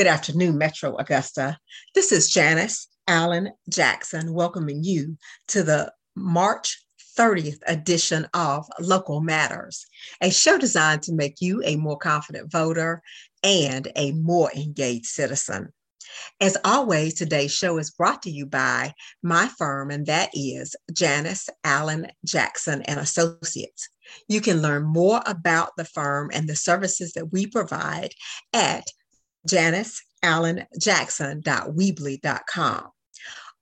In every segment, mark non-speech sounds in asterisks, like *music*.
Good afternoon, Metro Augusta. This is Janice Allen Jackson welcoming you to the March 30th edition of Local Matters, a show designed to make you a more confident voter and a more engaged citizen. As always, today's show is brought to you by my firm, and that is Janice Allen Jackson and Associates. You can learn more about the firm and the services that we provide at janiceallenjackson.weebly.com.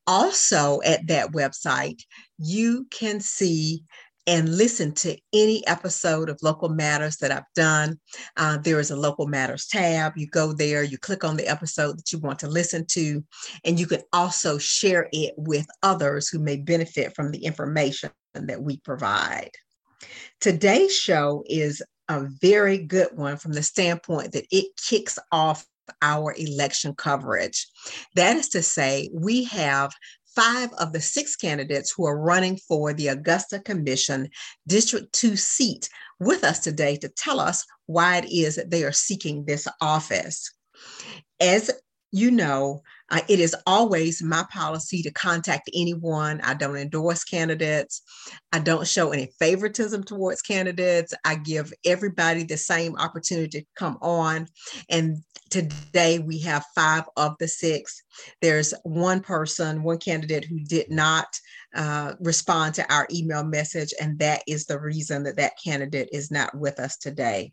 Also, at that website, you can see and listen to any episode of Local Matters that I've done. Uh, there is a Local Matters tab. You go there, you click on the episode that you want to listen to, and you can also share it with others who may benefit from the information that we provide. Today's show is a very good one from the standpoint that it kicks off our election coverage. That is to say, we have five of the six candidates who are running for the Augusta Commission District 2 seat with us today to tell us why it is that they are seeking this office. As you know, uh, it is always my policy to contact anyone. I don't endorse candidates. I don't show any favoritism towards candidates. I give everybody the same opportunity to come on. And today we have five of the six. There's one person, one candidate who did not uh, respond to our email message, and that is the reason that that candidate is not with us today.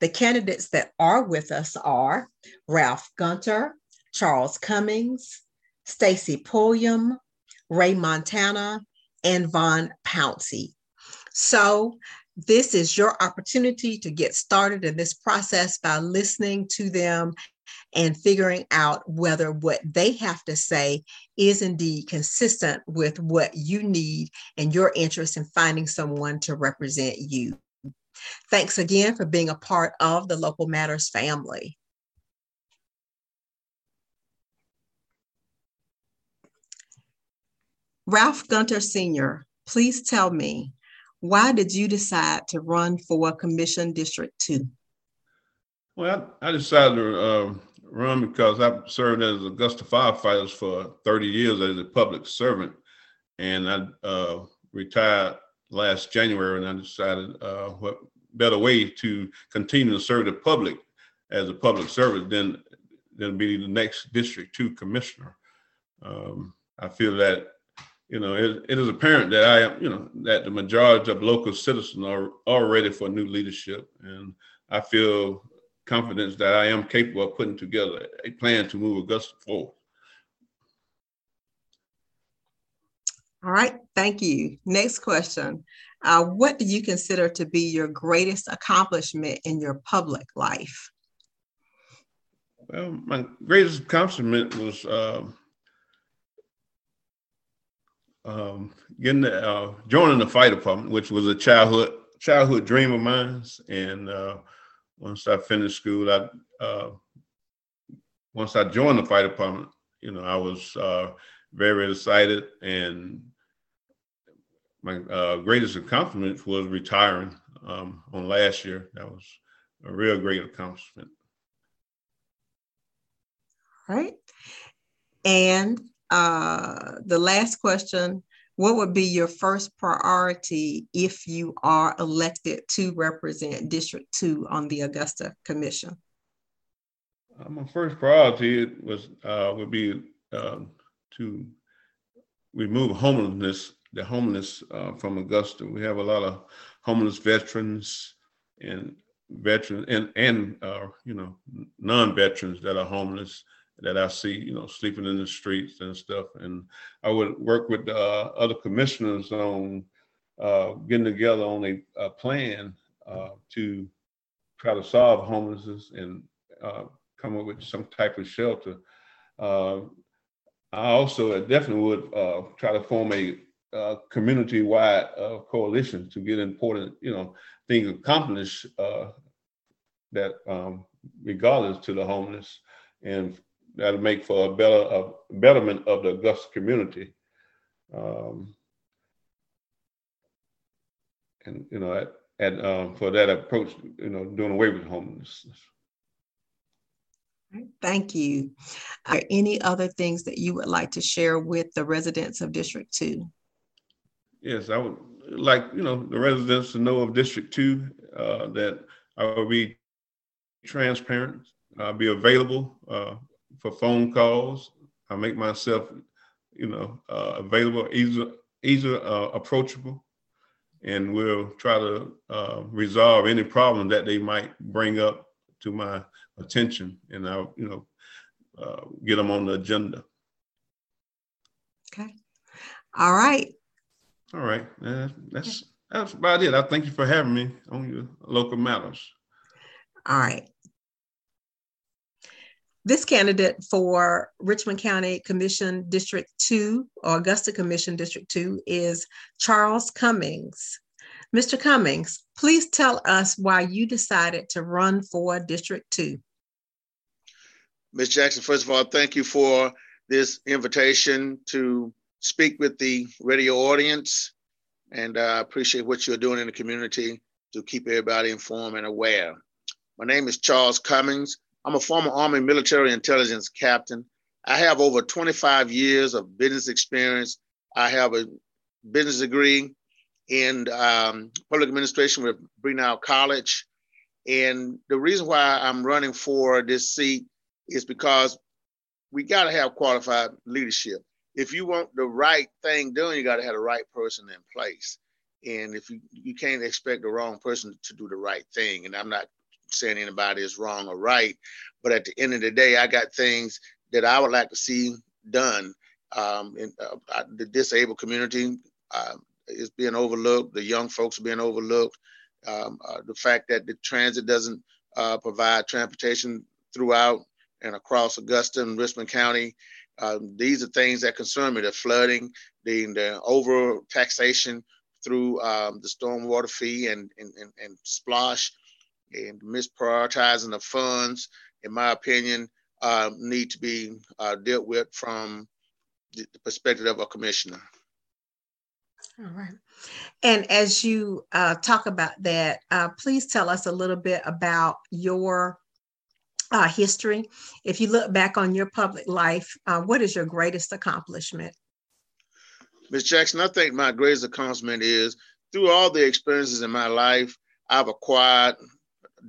The candidates that are with us are Ralph Gunter, Charles Cummings, Stacy Pulliam, Ray Montana, and Von Pouncey. So this is your opportunity to get started in this process by listening to them and figuring out whether what they have to say is indeed consistent with what you need and your interest in finding someone to represent you. Thanks again for being a part of the Local Matters family. Ralph Gunter Sr., please tell me, why did you decide to run for Commission District 2? Well, I decided to uh, run because I've served as Augusta firefighters for 30 years as a public servant. And I uh, retired last January, and I decided uh, what better way to continue to serve the public as a public servant than than be the next District Two commissioner. Um, I feel that you know, it, it is apparent that I am, you know, that the majority of local citizens are, are ready for new leadership. And I feel confidence that I am capable of putting together a plan to move Augusta forward. All right, thank you. Next question. Uh, what do you consider to be your greatest accomplishment in your public life? Well, my greatest accomplishment was uh, um, getting the, uh, joining the fire department, which was a childhood childhood dream of mine. And uh, once I finished school, I uh, once I joined the fire department, you know, I was uh, very excited. And my uh, greatest accomplishment was retiring um, on last year. That was a real great accomplishment. All right. And uh, the last question What would be your first priority if you are elected to represent District 2 on the Augusta Commission? Uh, my first priority was uh, would be um, to remove homelessness, the homeless uh, from Augusta. We have a lot of homeless veterans and veterans and and uh, you know non-veterans that are homeless that I see, you know, sleeping in the streets and stuff. And I would work with uh, other commissioners on uh, getting together on a, a plan uh, to try to solve homelessness and uh, come up with some type of shelter. Uh, I also definitely would uh, try to form a community-wide coalition to get important, you know, things accomplished that um, regardless to the homeless and that'll make for a better a betterment of the Augusta community. Um, and you know, at, at um, for that approach, you know, doing away with homelessness. Thank you. Are there any other things that you would like to share with the residents of District 2? Yes, I would like, you know, the residents to know of District 2 uh, that I will be transparent, I'll be available uh, for phone calls. I make myself, you know, uh, available, easy, easy uh, approachable, and we'll try to uh, resolve any problem that they might bring up to my attention, and I'll, you know, uh, get them on the agenda. Okay. All right. All right. Uh, that's that's about it. I thank you for having me on your local matters. All right. This candidate for Richmond County Commission District 2 or Augusta Commission District 2 is Charles Cummings. Mr. Cummings, please tell us why you decided to run for District 2. Ms. Jackson, first of all, thank you for this invitation to speak with the radio audience. And I appreciate what you're doing in the community to keep everybody informed and aware. My name is Charles Cummings. I'm a former Army military intelligence captain. I have over 25 years of business experience. I have a business degree in um, public administration with Brenau College. And the reason why I'm running for this seat is because we got to have qualified leadership. If you want the right thing done, you got to have the right person in place. And if you, you can't expect the wrong person to do the right thing, and I'm not saying anybody is wrong or right, but at the end of the day, I got things that I would like to see done. Um, in, uh, the disabled community uh, is being overlooked. The young folks are being overlooked. Um, uh, the fact that the transit doesn't uh, provide transportation throughout and across Augusta and Richmond County. Um, these are things that concern me: the flooding, the, the over taxation through um, the stormwater fee and and, and, and SPLOST and misprioritizing the funds, in my opinion, uh, need to be uh, dealt with from the perspective of a commissioner. All right. And as you uh, talk about that, uh, please tell us a little bit about your uh, history. If you look back on your public life, uh, what is your greatest accomplishment? Ms. Jackson, I think my greatest accomplishment is through all the experiences in my life, I've acquired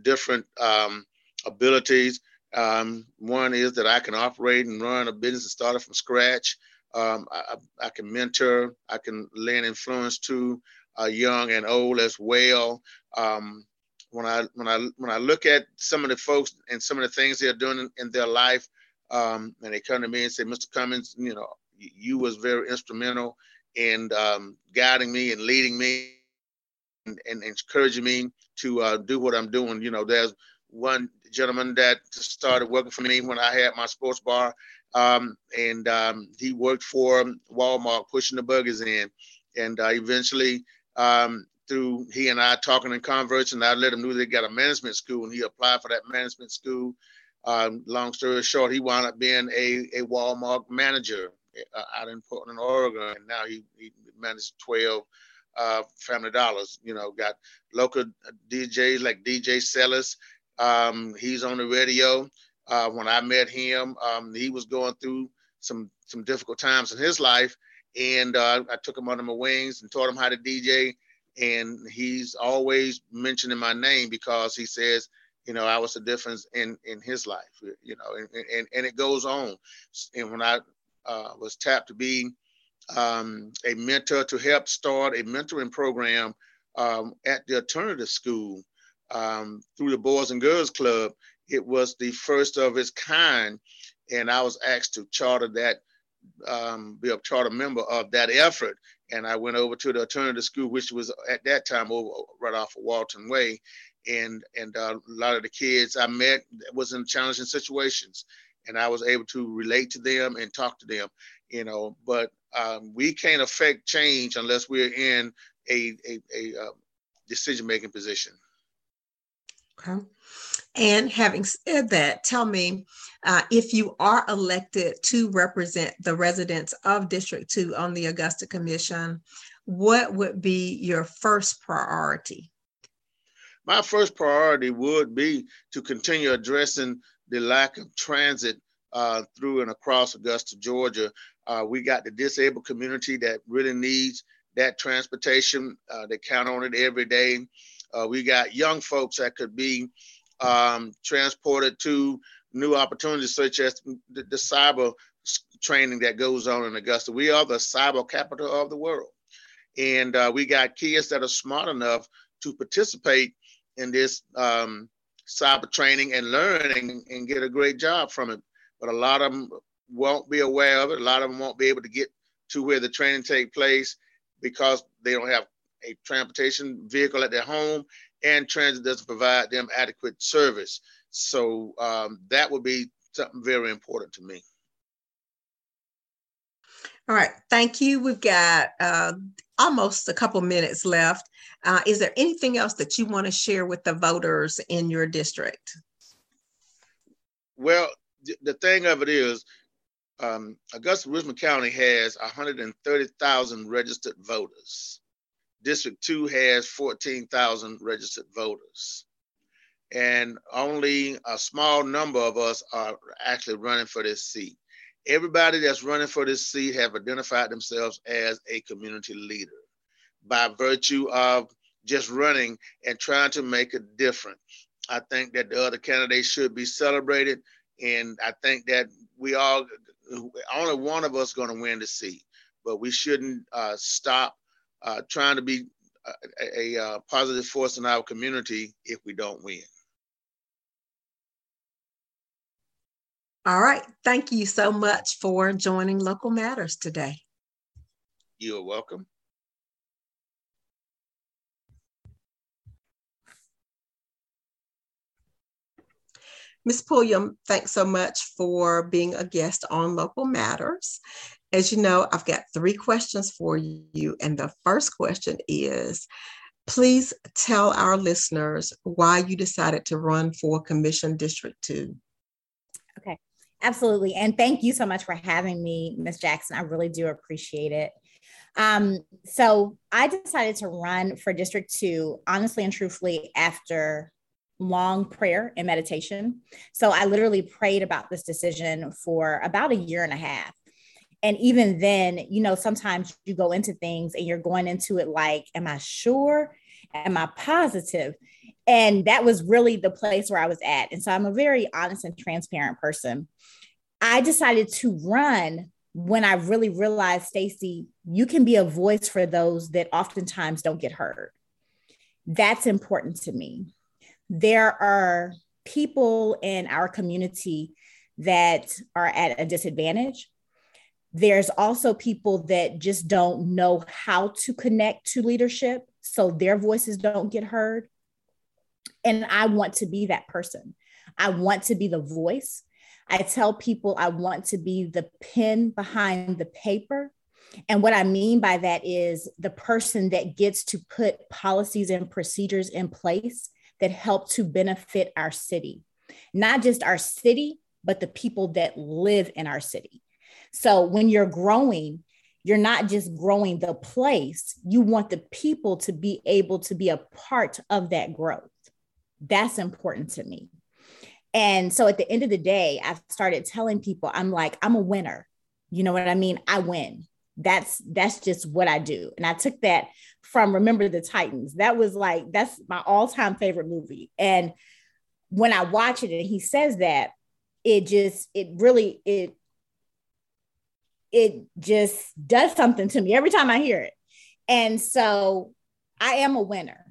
different um, abilities. Um, one is that I can operate and run a business and start it from scratch. Um, I, I, can mentor, I can lend influence to uh, young and old as well. Um, when I when I when I look at some of the folks and some of the things they're doing in, in their life, um, and they come to me and say, "Mr. Cummings, you know, you, was very instrumental in um, guiding me and leading me and, and encouraging me to uh, do what I'm doing. You know, there's one gentleman that started working for me when I had my sports bar, um, and um, he worked for Walmart pushing the buggies in, and uh, eventually. Um, through he and I talking and conversing, I let him know they got a management school, and he applied for that management school. Um, long story short, he wound up being a, a Walmart manager uh, out in Portland, Oregon, and now he, he manages 12 uh, Family Dollars. You know, got local DJs like DJ Sellers. Um, he's on the radio. Uh, when I met him, um, he was going through some some difficult times in his life, and uh, I took him under my wings and taught him how to DJ. And he's always mentioning my name because he says, you know, I was the difference in in his life. You know, and and, and it goes on. And when I uh, was tapped to be um, a mentor to help start a mentoring program um, at the alternative school um, through the Boys and Girls Club. It was the first of its kind, and I was asked to charter that, um, be a charter member of that effort. And I went over to the alternative school, which was at that time over right off of Walton Way, and and uh, a lot of the kids I met was in challenging situations, and I was able to relate to them and talk to them, you know. But um, we can't affect change unless we're in a, a, a uh, decision making position. Okay. And having said that, tell me uh, if you are elected to represent the residents of District 2 on the Augusta Commission, what would be your first priority? My first priority would be to continue addressing the lack of transit uh, through and across Augusta, Georgia. Uh, we got the disabled community that really needs that transportation. Uh, they count on it every day. Uh, we got young folks that could be um, transported to new opportunities, such as the, the cyber training that goes on in Augusta. We are the cyber capital of the world. And uh, we got kids that are smart enough to participate in this um, cyber training and learning and get a great job from it. But a lot of them won't be aware of it. A lot of them won't be able to get to where the training take place because they don't have a transportation vehicle at their home and transit doesn't provide them adequate service. So um, that would be something very important to me. All right, thank you. We've got uh, almost a couple minutes left. Uh, is there anything else that you want to share with the voters in your district? Well, the thing of it is, um, Augusta Richmond County has 130,000 registered voters. District 2 has 14,000 registered voters. And only a small number of us are actually running for this seat everybody that's running for this seat have identified themselves as a community leader by virtue of just running and trying to make a difference. I think that the other candidates should be celebrated, and I think that we all only one of us going to win the seat, but we shouldn't uh, stop uh, trying to be a, a, a positive force in our community if we don't win. All right. Thank you so much for joining Local Matters today. You're welcome. Ms. Pulliam, thanks so much for being a guest on Local Matters. As you know, I've got three questions for you. And the first question is please tell our listeners why you decided to run for Commission District 2. Okay. Absolutely. And thank you so much for having me, Ms. Jackson. I really do appreciate it. Um, so I decided to run for District 2, honestly and truthfully, after long prayer and meditation. So I literally prayed about this decision for about a year and a half. And even then, you know, sometimes you go into things and you're going into it like, am I sure? Am I positive? And that was really the place where I was at. And so I'm a very honest and transparent person. I decided to run when I really realized, Stacy, you can be a voice for those that oftentimes don't get heard. That's important to me. There are people in our community that are at a disadvantage. There's also people that just don't know how to connect to leadership, so their voices don't get heard. And I want to be that person. I want to be the voice. I tell people I want to be the pen behind the paper. And what I mean by that is the person that gets to put policies and procedures in place that help to benefit our city, not just our city, but the people that live in our city. So when you're growing, you're not just growing the place, you want the people to be able to be a part of that growth. That's important to me. And so at the end of the day, I started telling people, I'm like, I'm a winner. You know what I mean? I win. That's that's just what I do. And I took that from Remember the Titans. That was like that's my all-time favorite movie. And when I watch it and he says that, it just it really it it just does something to me every time I hear it. And so I am a winner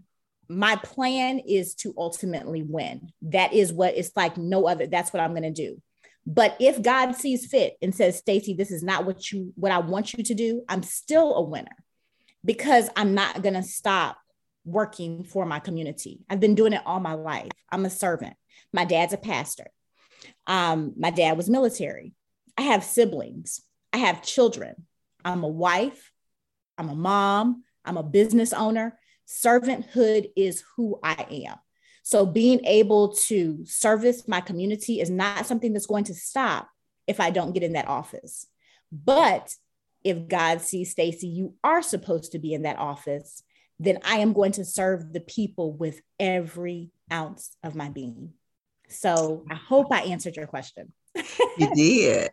my plan is to ultimately win. That is what it's like no other. That's what I'm going to do. But if God sees fit and says, Stacy, this is not what you what I want you to do, I'm still a winner because I'm not going to stop working for my community. I've been doing it all my life. I'm a servant. My dad's a pastor. Um, my dad was military. I have siblings. I have children. I'm a wife. I'm a mom. I'm a business owner servanthood is who I am. So being able to service my community is not something that's going to stop if I don't get in that office. But if God sees Stacy, you are supposed to be in that office, then I am going to serve the people with every ounce of my being. So I hope I answered your question. you did.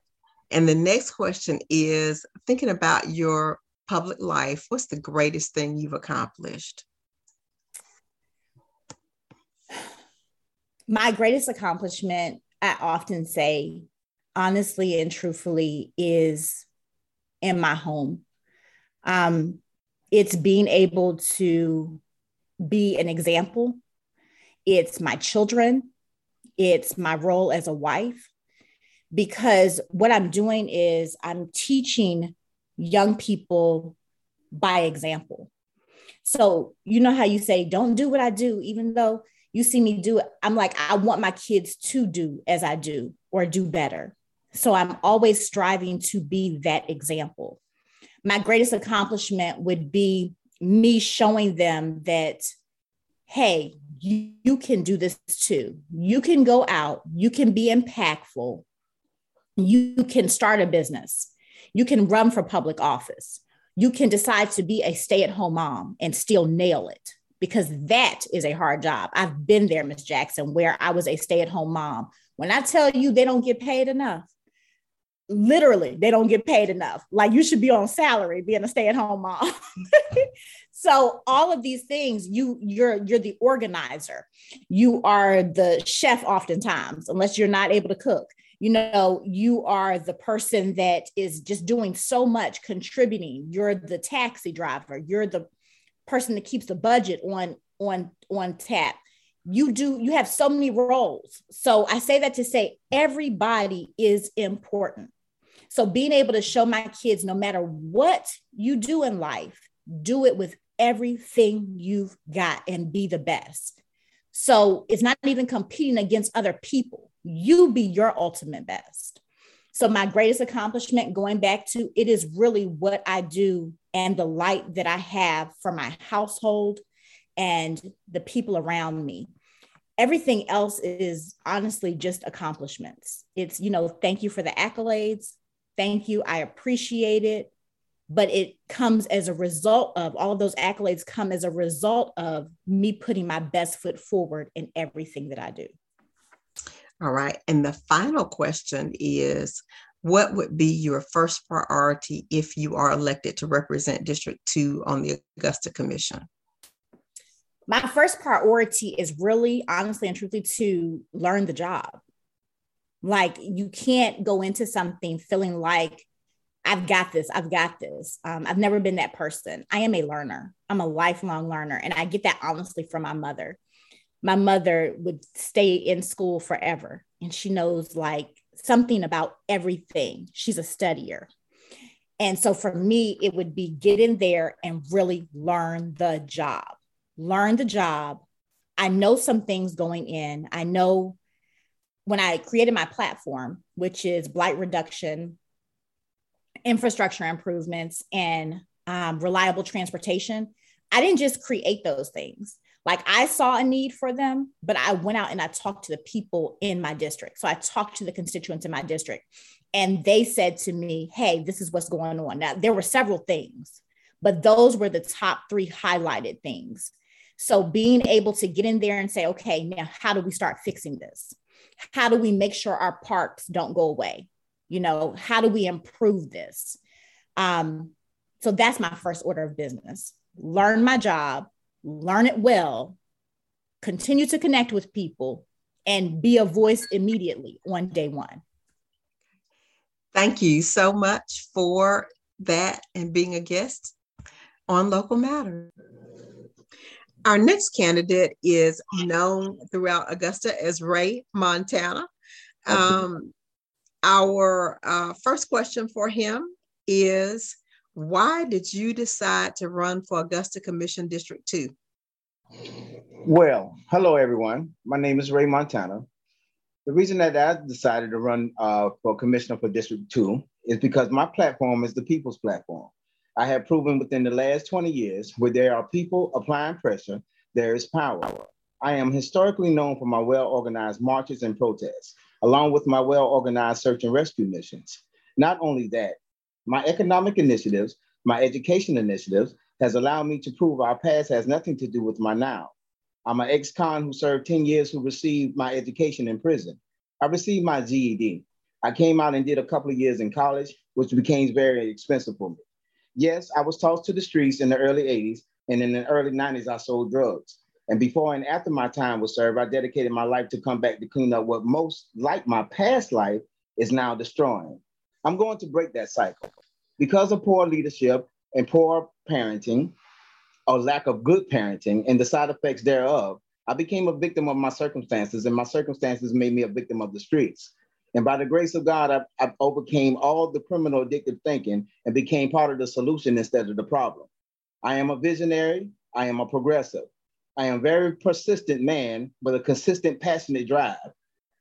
And the next question is thinking about your public life, what's the greatest thing you've accomplished? My greatest accomplishment, I often say, honestly and truthfully, is in my home. Um, it's being able to be an example. It's my children. It's my role as a wife. Because what I'm doing is I'm teaching young people by example. So, you know how you say, don't do what I do, even though you see me do it. I'm like, I want my kids to do as I do or do better. So, I'm always striving to be that example. My greatest accomplishment would be me showing them that, hey, you, you can do this too. You can go out, you can be impactful, you can start a business, you can run for public office, you can decide to be a stay at home mom and still nail it because that is a hard job. I've been there, Miss Jackson, where I was a stay at home mom. When I tell you they don't get paid enough, literally they don't get paid enough. Like you should be on salary being a stay-at-home mom. *laughs* So all of these things you you're you're the organizer. You are the chef oftentimes unless you're not able to cook. You know you are the person that is just doing so much contributing. You're the taxi driver. You're the person that keeps the budget on on on tap you do you have so many roles so i say that to say everybody is important so being able to show my kids no matter what you do in life, do it with everything you've got and be the best. So it's not even competing against other people. You be your ultimate best. So my greatest accomplishment going back to it is really what I do and the light that I have for my household and the people around me everything else is honestly just accomplishments. It's, you know, thank you for the accolades thank you. I appreciate it. But it comes as a result of all of those accolades come as a result of me putting my best foot forward in everything that I do. All right. And the final question is what would be your first priority if you are elected to represent District 2 on the Augusta Commission? My first priority is really, honestly and truthfully, to learn the job. Like you can't go into something feeling like I've got this, I've got this. Um, I've never been that person. I am a learner. I'm a lifelong learner. And I get that honestly from my mother. My mother would stay in school forever and she knows like something about everything. She's a studier. And so for me, it would be get in there and really learn the job. Learn the job. I know some things going in. I know when I created my platform, which is blight reduction, infrastructure improvements, and um, reliable transportation, I didn't just create those things. Like I saw a need for them, but I went out and I talked to the people in my district. So I talked to the constituents in my district, and they said to me, Hey, this is what's going on. Now, there were several things, but those were the top three highlighted things. So being able to get in there and say, Okay, now how do we start fixing this? how do we make sure our parks don't go away? You know, how do we improve this? Um, so that's my first order of business. Learn my job, learn it well, continue to connect with people, and be a voice immediately on day one. Thank you so much for that and being a guest on Local Matter. Our next candidate is known throughout Augusta as Ray Montana. Um, our uh, first question for him is Why did you decide to run for Augusta Commission District 2? Well, hello, everyone. My name is Ray Montana. The reason that I decided to run uh, for commissioner for District 2 is because my platform is the people's platform. I have proven within the last 20 years where there are people applying pressure, there is power. I am historically known for my well organized marches and protests, along with my well organized search and rescue missions. Not only that, my economic initiatives, my education initiatives, has allowed me to prove our past has nothing to do with my now. I'm an ex-con who served 10 years who received my education in prison. I received my GED. I came out and did a couple of years in college, which became very expensive for me. Yes, I was tossed to the streets in the early 80s, and in the early 90s, I sold drugs. And before and after my time was served, I dedicated my life to come back to clean up what most, like my past life, is now destroying. I'm going to break that cycle. Because of poor leadership and poor parenting, or lack of good parenting and the side effects thereof, I became a victim of my circumstances, and my circumstances made me a victim of the streets. And by the grace of God, I, I overcame all the criminal addictive thinking and became part of the solution instead of the problem. I am a visionary. I am a progressive. I am a very persistent man with a consistent, passionate drive.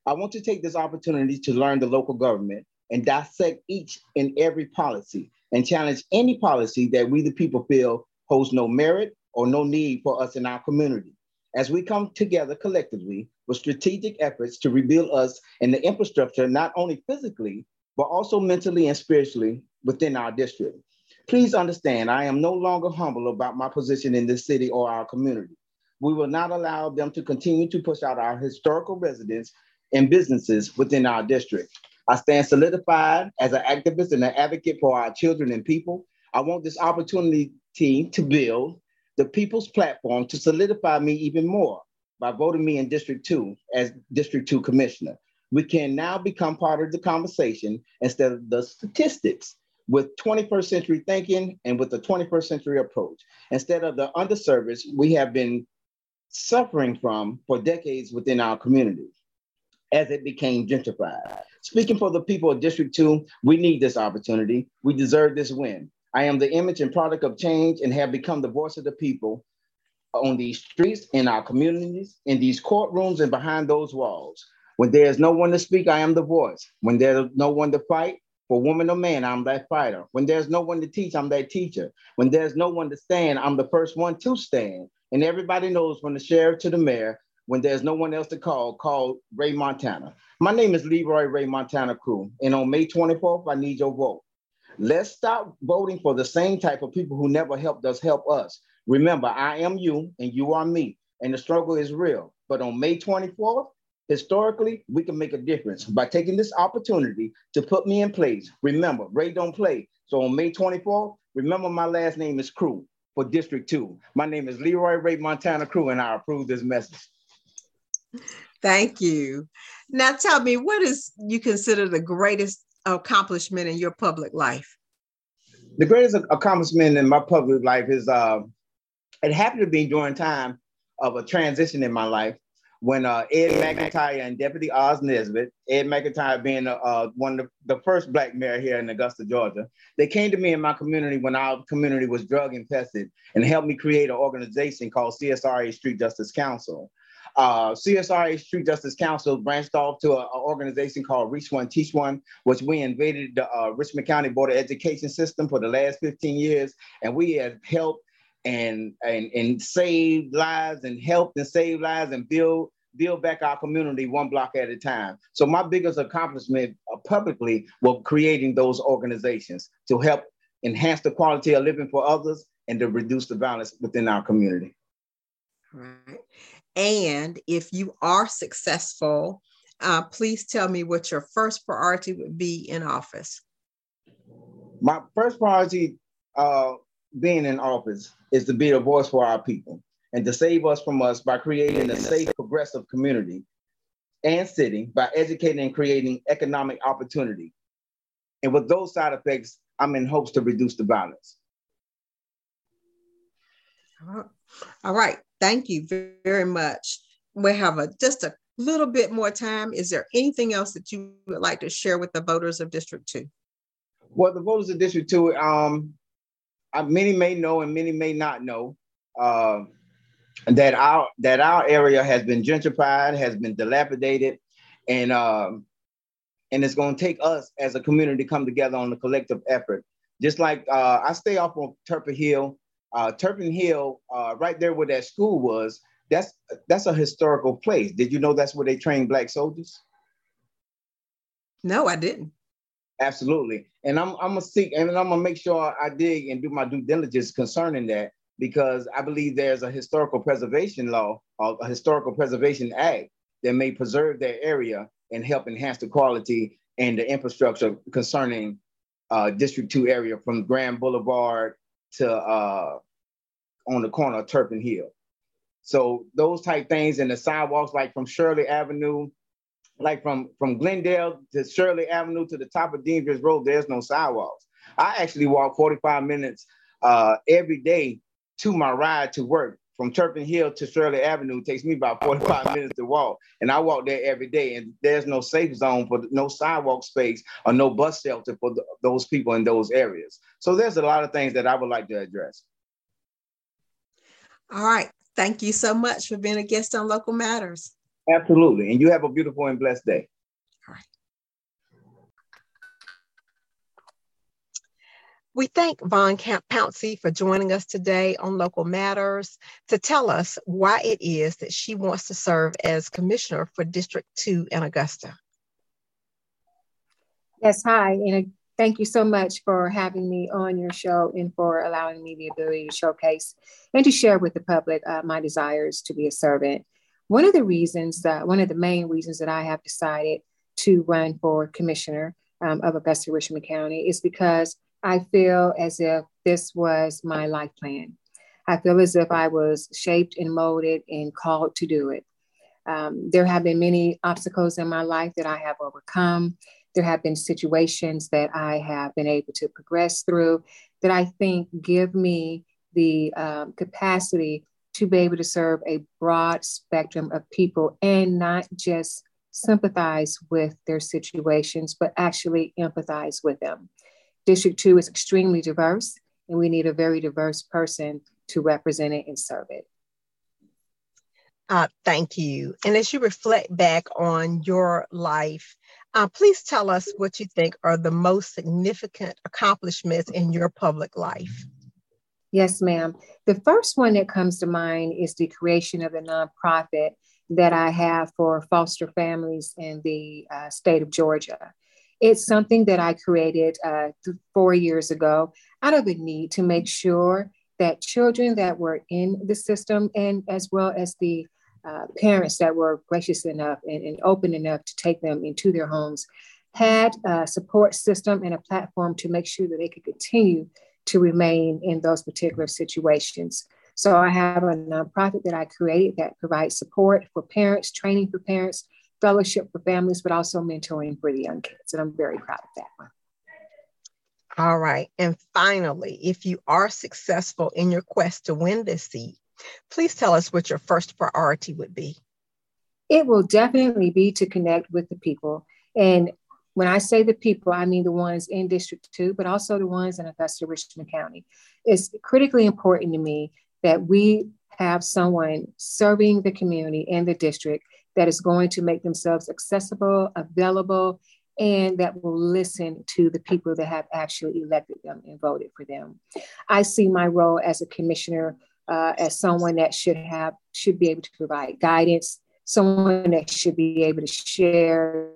I want to take this opportunity to learn the local government and dissect each and every policy and challenge any policy that we, the people, feel holds no merit or no need for us in our community. As we come together collectively with strategic efforts to rebuild us and the infrastructure, not only physically, but also mentally and spiritually within our district. Please understand, I am no longer humble about my position in this city or our community. We will not allow them to continue to push out our historical residents and businesses within our district. I stand solidified as an activist and an advocate for our children and people. I want this opportunity to build the people's platform to solidify me even more by voting me in District 2 as District 2 Commissioner. We can now become part of the conversation instead of the statistics with 21st century thinking and with the 21st century approach. Instead of the underserviced we have been suffering from for decades within our community as it became gentrified. Speaking for the people of District 2, we need this opportunity. We deserve this win. I am the image and product of change and have become the voice of the people on these streets, in our communities, in these courtrooms, and behind those walls. When there's no one to speak, I am the voice. When there's no one to fight, for woman or man, I'm that fighter. When there's no one to teach, I'm that teacher. When there's no one to stand, I'm the first one to stand. And everybody knows from the sheriff to the mayor, when there's no one else to call, call Ray Montana. My name is LeRoy Ray Montana Crew. And on May 24th, I need your vote. Let's stop voting for the same type of people who never helped us help us. Remember, I am you and you are me, and the struggle is real. But on May 24th, historically, we can make a difference by taking this opportunity to put me in place. Remember, Ray don't play. So on May 24th, remember my last name is Crew for District 2. My name is LeRoy Ray Montana Crew, and I approve this message. Thank you. Now tell me, what is you consider the greatest accomplishment in your public life? The greatest accomplishment in my public life is uh, it happened to be during time of a transition in my life when uh, Ed McIntyre and Deputy Oz Nesbitt, Ed McIntyre being uh, one of the, the, first black mayor here in Augusta, Georgia, they came to me in my community when our community was drug infested and helped me create an organization called CSRA Street Justice Council. Uh, CSRA Street Justice Council branched off to an organization called Reach One, Teach One, which we invaded the uh, Richmond County Board of Education system for the last 15 years. And we have helped and, and, and saved lives and helped and saved lives and build build back our community one block at a time. So my biggest accomplishment uh, publicly was creating those organizations to help enhance the quality of living for others and to reduce the violence within our community. Right. And if you are successful, uh, please tell me what your first priority would be in office. My first priority uh, being in office is to be a voice for our people and to save us from us by creating a safe, progressive community and city by educating and creating economic opportunity. And with those side effects, I'm in hopes to reduce the violence. All right. Thank you very much. We have a just a little bit more time. Is there anything else that you would like to share with the voters of District 2? Well, the voters of District 2, um, many may know and many may not know uh, that our that our area has been gentrified, has been dilapidated, and um, and it's going to take us as a community to come together on a collective effort. Just like uh, I stay off of Turpin Hill, uh, Turpin Hill, uh, right there where that school was, that's that's a historical place. Did you know that's where they trained black soldiers? No, I didn't. Absolutely, and I'm I'm gonna seek and I'm gonna make sure I dig and do my due diligence concerning that because I believe there's a historical preservation law or a historical preservation act that may preserve that area and help enhance the quality and the infrastructure concerning uh, District 2 area from Grand Boulevard to uh, on the corner of Turpin Hill. So those type things and the sidewalks like from Shirley Avenue, like from, from Glendale to Shirley Avenue to the top of Deans Bridge Road, there's no sidewalks. I actually walk 45 minutes uh, every day to my ride to work from Turpin Hill to Shirley Avenue takes me about 45 minutes to walk. And I walk there every day, and there's no safe zone for no sidewalk space or no bus shelter for the, those people in those areas. So there's a lot of things that I would like to address. All right. Thank you so much for being a guest on Local Matters. Absolutely. And you have a beautiful and blessed day. All right. We thank Von Camp Pouncey for joining us today on Local Matters to tell us why it is that she wants to serve as Commissioner for District 2 in Augusta. Yes, hi, and thank you so much for having me on your show and for allowing me the ability to showcase and to share with the public uh, my desires to be a servant. One of the reasons that, one of the main reasons that I have decided to run for Commissioner um, of Augusta Richmond County is because I feel as if this was my life plan. I feel as if I was shaped and molded and called to do it. Um, there have been many obstacles in my life that I have overcome. There have been situations that I have been able to progress through that I think give me the um, capacity to be able to serve a broad spectrum of people and not just sympathize with their situations, but actually empathize with them. District 2 is extremely diverse, and we need a very diverse person to represent it and serve it. Uh, thank you. And as you reflect back on your life, uh, please tell us what you think are the most significant accomplishments in your public life. Yes, ma'am. The first one that comes to mind is the creation of the nonprofit that I have for foster families in the uh, state of Georgia. It's something that I created uh, four years ago out of a need to make sure that children that were in the system and as well as the uh, parents that were gracious enough and, and, open enough to take them into their homes had a support system and a platform to make sure that they could continue to remain in those particular situations. So I have a nonprofit that I created that provides support for parents, training for parents, fellowship for families, but also mentoring for the young kids. And I'm very proud of that one. All right. And finally, if you are successful in your quest to win this seat, please tell us what your first priority would be. It will definitely be to connect with the people. And when I say the people, I mean the ones in District 2, but also the ones in Augusta Richmond County. It's critically important to me that we have someone serving the community and the district that is going to make themselves accessible, available, and that will listen to the people that have actually elected them and voted for them. I see my role as a commissioner uh, as someone that should have should be able to provide guidance, someone that should be able to share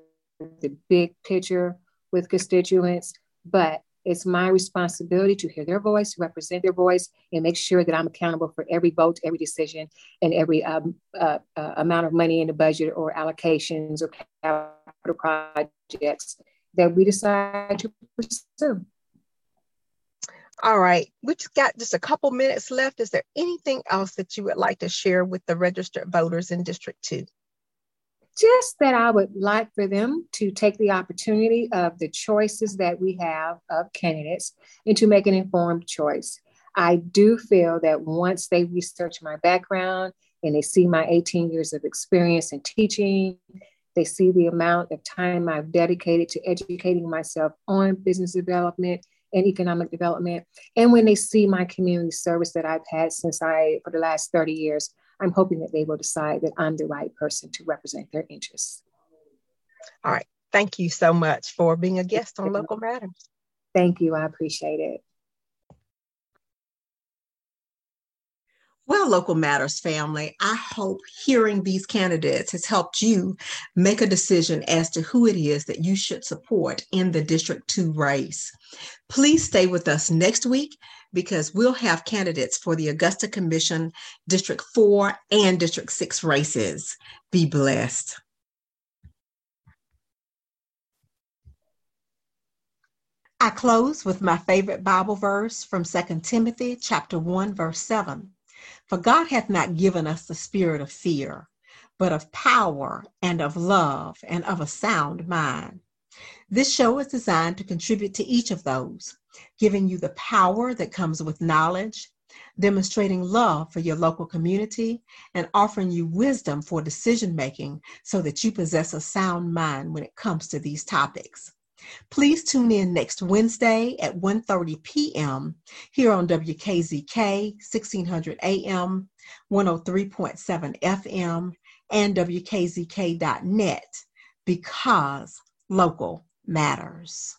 the big picture with constituents, but it's my responsibility to hear their voice, represent their voice, and make sure that I'm accountable for every vote, every decision, and every um, uh, uh, amount of money in the budget or allocations or capital projects that we decide to pursue. All right, we just got just a couple minutes left. Is there anything else that you would like to share with the registered voters in District 2? Just that I would like for them to take the opportunity of the choices that we have of candidates and to make an informed choice. I do feel that once they research my background and they see my 18 years of experience in teaching, they see the amount of time I've dedicated to educating myself on business development and economic development. And when they see my community service that I've had since I, for the last 30 years, I'm hoping that they will decide that I'm the right person to represent their interests. All right. Thank you so much for being a guest on Local Matters. Thank you. I appreciate it. Well, Local Matters family, I hope hearing these candidates has helped you make a decision as to who it is that you should support in the District 2 race. Please stay with us next week because we'll have candidates for the Augusta Commission District 4 and District 6 races. Be blessed. I close with my favorite Bible verse from 2 Timothy chapter 1 verse 7. For God hath not given us the spirit of fear, but of power and of love and of a sound mind. This show is designed to contribute to each of those, giving you the power that comes with knowledge, demonstrating love for your local community, and offering you wisdom for decision making so that you possess a sound mind when it comes to these topics. Please tune in next Wednesday at 1:30 p.m. here on WKZK 1600 AM, 103.7 FM, and WKZK.net because local matters.